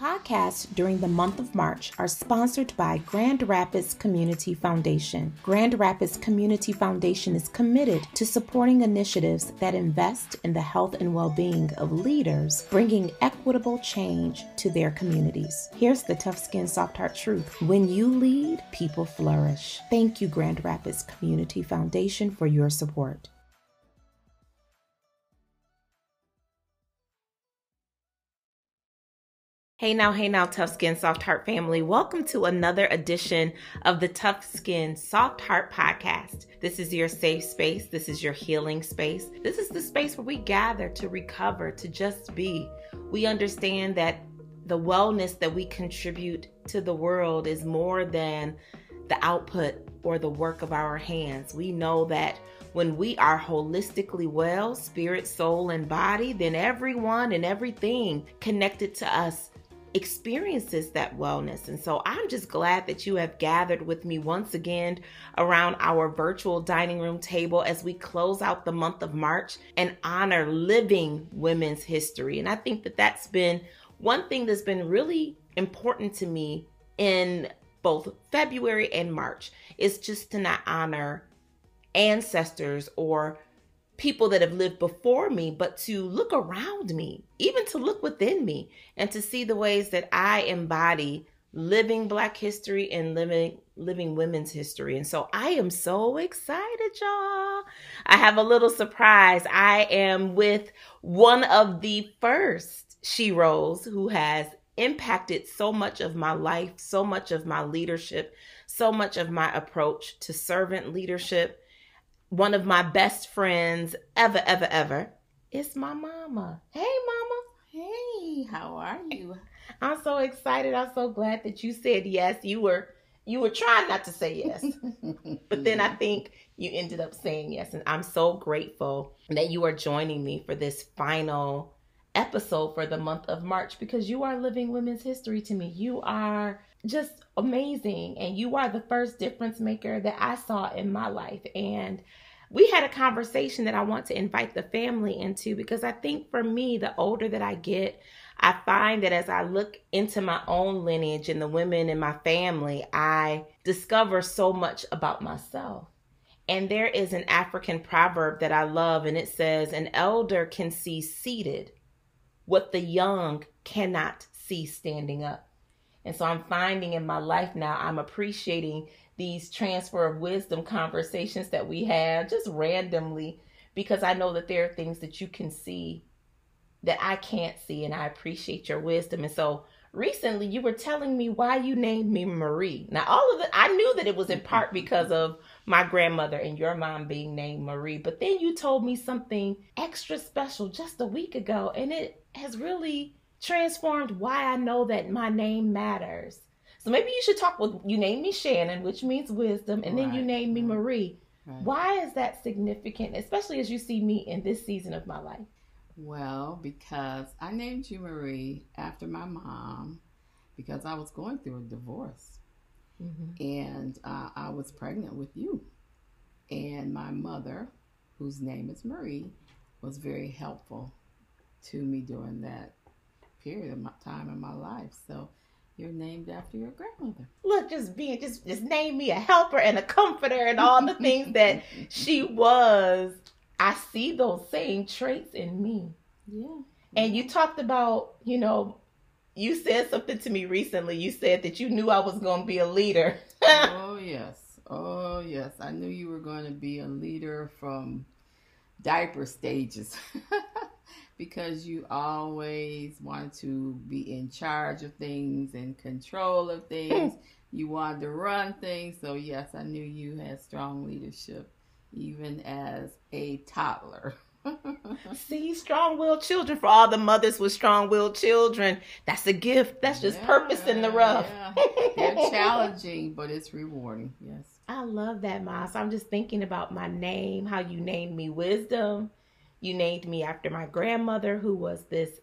Podcasts during the month of March are sponsored by Grand Rapids Community Foundation. Grand Rapids Community Foundation is committed to supporting initiatives that invest in the health and well being of leaders, bringing equitable change to their communities. Here's the tough skin, soft heart truth when you lead, people flourish. Thank you, Grand Rapids Community Foundation, for your support. Hey now, hey now, Tough Skin Soft Heart family. Welcome to another edition of the Tough Skin Soft Heart podcast. This is your safe space. This is your healing space. This is the space where we gather to recover, to just be. We understand that the wellness that we contribute to the world is more than the output or the work of our hands. We know that when we are holistically well, spirit, soul, and body, then everyone and everything connected to us experiences that wellness. And so I'm just glad that you have gathered with me once again around our virtual dining room table as we close out the month of March and honor living women's history. And I think that that's been one thing that's been really important to me in both February and March is just to not honor ancestors or people that have lived before me, but to look around me, even to look within me and to see the ways that I embody living black history and living living women's history. And so I am so excited, y'all. I have a little surprise. I am with one of the first sheroes who has impacted so much of my life, so much of my leadership, so much of my approach to servant leadership one of my best friends ever, ever, ever is my mama. Hey, mama. Hey, how are you? I'm so excited. I'm so glad that you said yes. You were you were trying not to say yes. but then I think you ended up saying yes and I'm so grateful that you are joining me for this final episode for the month of March because you are living women's history to me. You are just amazing. And you are the first difference maker that I saw in my life. And we had a conversation that I want to invite the family into because I think for me, the older that I get, I find that as I look into my own lineage and the women in my family, I discover so much about myself. And there is an African proverb that I love, and it says, An elder can see seated what the young cannot see standing up. And so I'm finding in my life now, I'm appreciating these transfer of wisdom conversations that we have just randomly because I know that there are things that you can see that I can't see, and I appreciate your wisdom. And so recently you were telling me why you named me Marie. Now, all of it, I knew that it was in part because of my grandmother and your mom being named Marie, but then you told me something extra special just a week ago, and it has really transformed why I know that my name matters. So maybe you should talk with you name me Shannon, which means wisdom, and right. then you name me Marie. Right. Why is that significant, especially as you see me in this season of my life? Well, because I named you Marie after my mom because I was going through a divorce. Mm-hmm. And uh, I was pregnant with you. And my mother, whose name is Marie, was very helpful to me during that period of my time in my life. So you're named after your grandmother. Look, just being just just name me a helper and a comforter and all the things that she was. I see those same traits in me. Yeah. And you talked about, you know, you said something to me recently. You said that you knew I was going to be a leader. oh, yes. Oh, yes. I knew you were going to be a leader from diaper stages. because you always wanted to be in charge of things and control of things. Hmm. you wanted to run things. So, yes, I knew you had strong leadership even as a toddler. See, strong willed children for all the mothers with strong willed children. That's a gift. That's just yeah, purpose in the rough. Yeah. They're challenging, but it's rewarding. Yes. I love that, Moss. I'm just thinking about my name, how you named me wisdom you named me after my grandmother, who was this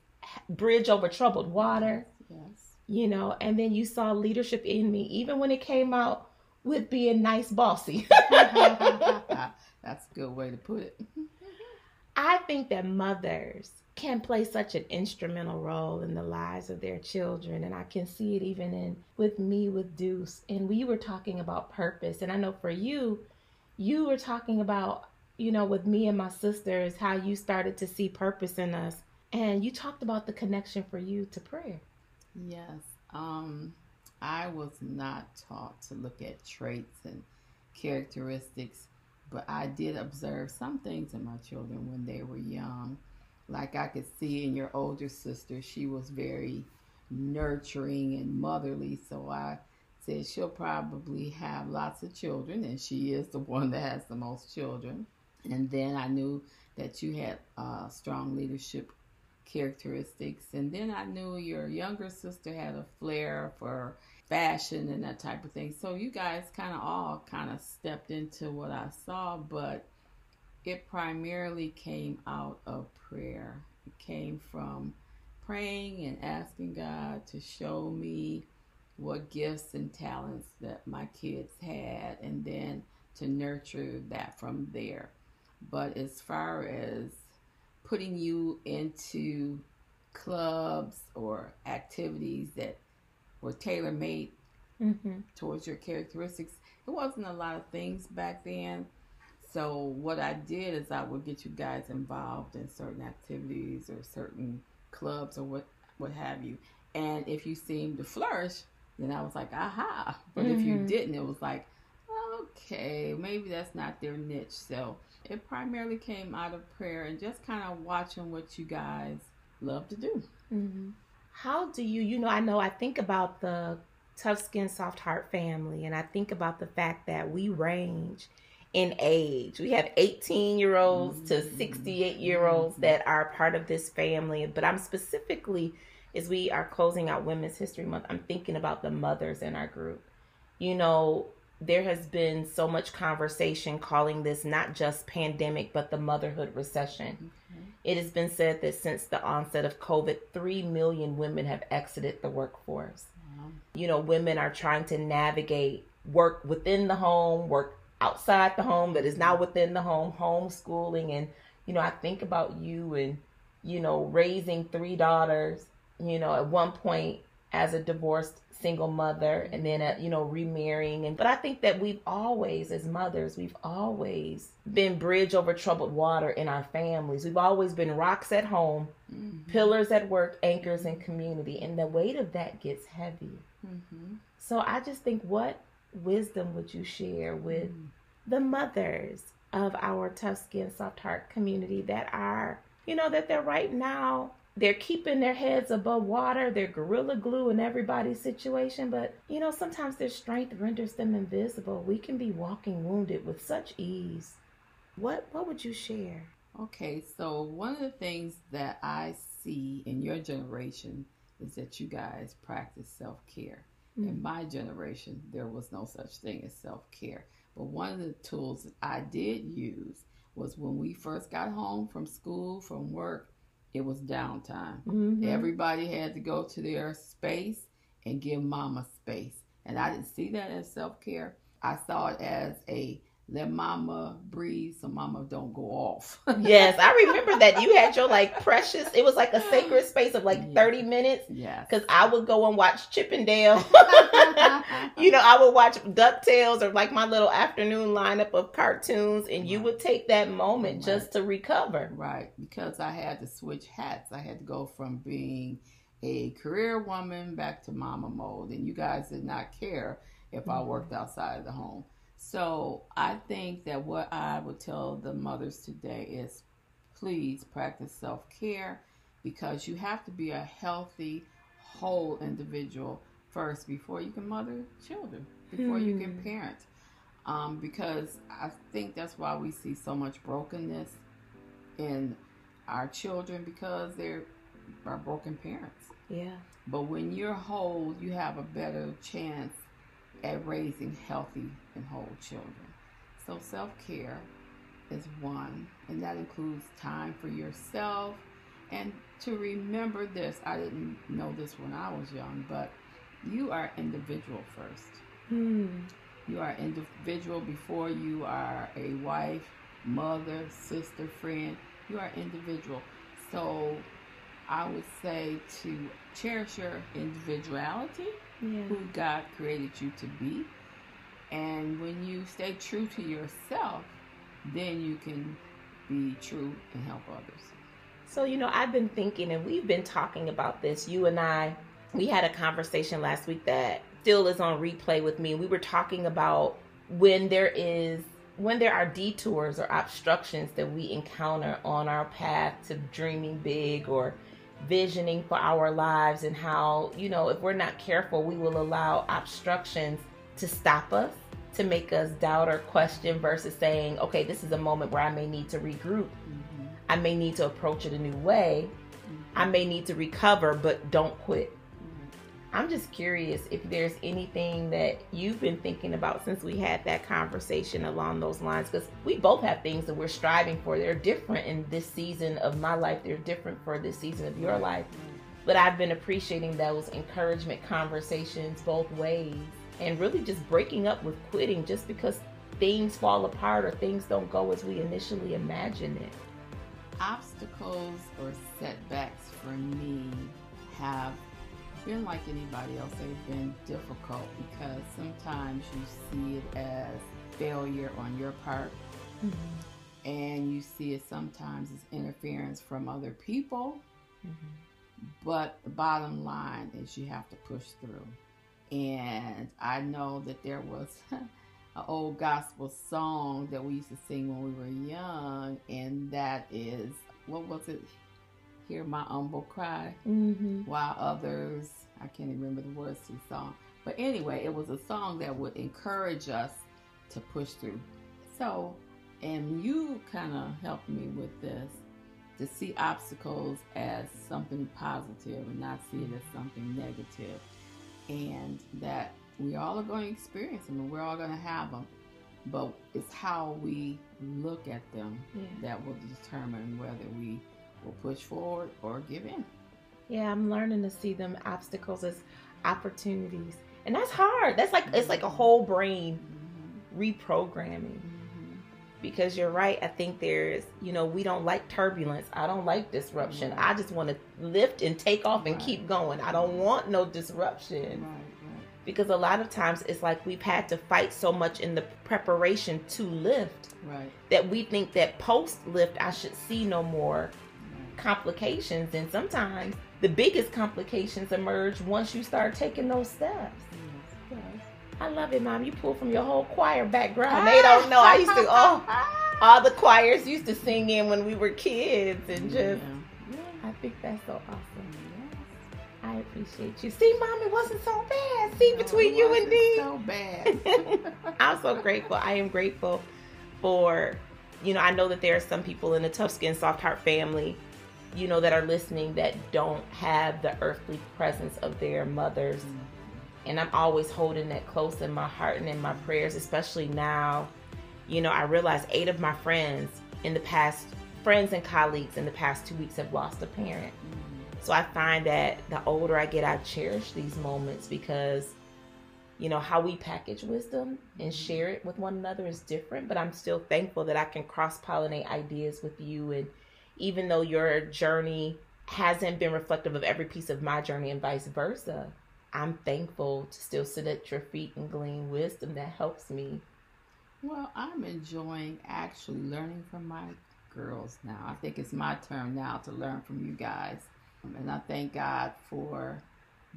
bridge over troubled water. Yes. You know, and then you saw leadership in me, even when it came out with being nice bossy. That's a good way to put it. I think that mothers can play such an instrumental role in the lives of their children and I can see it even in with me with Deuce and we were talking about purpose and I know for you you were talking about you know with me and my sisters how you started to see purpose in us and you talked about the connection for you to prayer. Yes. Um I was not taught to look at traits and characteristics, but I did observe some things in my children when they were young. Like I could see in your older sister, she was very nurturing and motherly. So I said she'll probably have lots of children, and she is the one that has the most children. And then I knew that you had uh, strong leadership characteristics. And then I knew your younger sister had a flair for fashion and that type of thing. So you guys kind of all kind of stepped into what I saw, but it primarily came out of prayer. It came from praying and asking God to show me what gifts and talents that my kids had and then to nurture that from there. But as far as putting you into clubs or activities that were tailor made mm-hmm. towards your characteristics. It wasn't a lot of things back then. So what I did is I would get you guys involved in certain activities or certain clubs or what what have you. And if you seemed to flourish, then I was like, aha. But mm-hmm. if you mm-hmm. didn't, it was like, okay, maybe that's not their niche. So it primarily came out of prayer and just kind of watching what you guys love to do. Mm-hmm. How do you, you know, I know I think about the tough skin, soft heart family, and I think about the fact that we range in age. We have 18 year olds mm-hmm. to 68 year olds mm-hmm. that are part of this family, but I'm specifically, as we are closing out Women's History Month, I'm thinking about the mothers in our group. You know, there has been so much conversation calling this not just pandemic, but the motherhood recession. It has been said that since the onset of COVID, 3 million women have exited the workforce. Wow. You know, women are trying to navigate work within the home, work outside the home that is now within the home, homeschooling. And, you know, I think about you and, you know, raising three daughters, you know, at one point as a divorced single mother and then uh, you know remarrying and but i think that we've always as mothers we've always been bridge over troubled water in our families we've always been rocks at home mm-hmm. pillars at work anchors in community and the weight of that gets heavy mm-hmm. so i just think what wisdom would you share with mm-hmm. the mothers of our tough skin soft heart community that are you know that they're right now they're keeping their heads above water. They're gorilla glue in everybody's situation. But, you know, sometimes their strength renders them invisible. We can be walking wounded with such ease. What, what would you share? Okay, so one of the things that I see in your generation is that you guys practice self care. Mm-hmm. In my generation, there was no such thing as self care. But one of the tools that I did use was when we first got home from school, from work, it was downtime. Mm-hmm. Everybody had to go to their space and give mama space. And I didn't see that as self care. I saw it as a let mama breathe so mama don't go off. yes, I remember that you had your like precious, it was like a sacred space of like yes. 30 minutes. Yeah. Because I would go and watch Chip 'n Dale. you know, I would watch DuckTales or like my little afternoon lineup of cartoons, and you would take that moment right. just to recover. Right. Because I had to switch hats. I had to go from being a career woman back to mama mode, and you guys did not care if I mm-hmm. worked outside of the home. So I think that what I would tell the mothers today is please practice self care because you have to be a healthy, whole individual first before you can mother children, before you can hmm. parent. Um, because I think that's why we see so much brokenness in our children because they're our broken parents. Yeah. But when you're whole, you have a better chance at raising healthy and whole children. So, self care is one, and that includes time for yourself. And to remember this, I didn't know this when I was young, but you are individual first. Hmm. You are individual before you are a wife, mother, sister, friend. You are individual. So I would say to cherish your individuality, yeah. who God created you to be. And when you stay true to yourself, then you can be true and help others. So, you know, I've been thinking, and we've been talking about this. You and I, we had a conversation last week that still is on replay with me. We were talking about when there is when there are detours or obstructions that we encounter on our path to dreaming big or visioning for our lives and how, you know, if we're not careful, we will allow obstructions to stop us, to make us doubt or question versus saying, okay, this is a moment where I may need to regroup. Mm-hmm. I may need to approach it a new way. Mm-hmm. I may need to recover, but don't quit. I'm just curious if there's anything that you've been thinking about since we had that conversation along those lines, because we both have things that we're striving for. They're different in this season of my life, they're different for this season of your life. But I've been appreciating those encouragement conversations both ways and really just breaking up with quitting just because things fall apart or things don't go as we initially imagined it. Obstacles or setbacks for me have been like anybody else. They've been difficult because sometimes you see it as failure on your part, mm-hmm. and you see it sometimes as interference from other people. Mm-hmm. But the bottom line is you have to push through. And I know that there was an old gospel song that we used to sing when we were young, and that is what was it? Hear my humble cry, mm-hmm. while others, I can't even remember the words to the song. But anyway, it was a song that would encourage us to push through. So, and you kind of helped me with this to see obstacles as something positive and not see it as something negative. And that we all are going to experience them and we're all going to have them. But it's how we look at them yeah. that will determine whether we will push forward or give in. Yeah, I'm learning to see them obstacles as opportunities. And that's hard. That's like it's like a whole brain mm-hmm. reprogramming. Mm-hmm. Because you're right. I think there's, you know, we don't like turbulence. I don't like disruption. I just want to lift and take off and right. keep going. I don't want no disruption. Right because a lot of times it's like we've had to fight so much in the preparation to lift right. that we think that post lift I should see no more complications and sometimes the biggest complications emerge once you start taking those steps yes, i love it mom you pull from your whole choir background they don't know i used to oh all the choirs used to sing in when we were kids and just yeah. Yeah, i think that's so awesome I appreciate you. See, mom, it wasn't so bad. See, no, between you and me. So bad. I'm so grateful. I am grateful for, you know, I know that there are some people in the Tough Skin Soft Heart family you know, that are listening that don't have the earthly presence of their mothers. Mm-hmm. And I'm always holding that close in my heart and in my prayers, especially now. You know, I realize eight of my friends in the past, friends and colleagues in the past two weeks have lost a parent. Mm-hmm. So I find that the older I get, I cherish these moments because, you know, how we package wisdom and mm-hmm. share it with one another is different. But I'm still thankful that I can cross pollinate ideas with you and even though your journey hasn't been reflective of every piece of my journey and vice versa, I'm thankful to still sit at your feet and glean wisdom that helps me. Well, I'm enjoying actually learning from my girls now. I think it's my turn now to learn from you guys. And I thank God for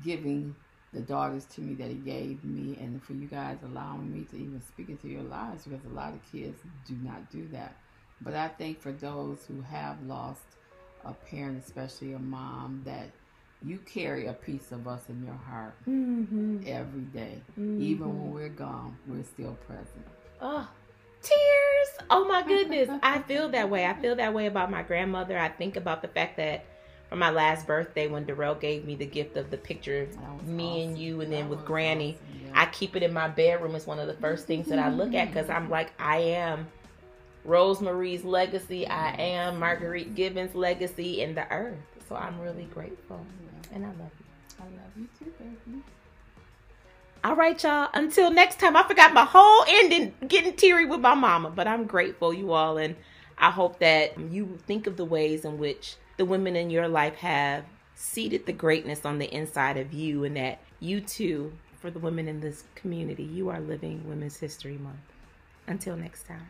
giving the daughters to me that He gave me and for you guys allowing me to even speak into your lives because a lot of kids do not do that. But I think for those who have lost a parent, especially a mom, that you carry a piece of us in your heart mm-hmm. every day. Mm-hmm. Even when we're gone, we're still present. Oh, tears. Oh my goodness. I feel that way. I feel that way about my grandmother. I think about the fact that for my last birthday when Darrell gave me the gift of the picture of me awesome. and you and then that with Granny, awesome, yeah. I keep it in my bedroom. It's one of the first things that I look at because I'm like, I am Rosemarie's legacy. I am Marguerite Gibbons' legacy in the earth. So I'm really grateful. And I love you. I love you too, baby. All right, y'all. Until next time, I forgot my whole ending getting teary with my mama, but I'm grateful, you all. And I hope that you think of the ways in which the women in your life have seeded the greatness on the inside of you, and that you too, for the women in this community, you are living Women's History Month. Until next time.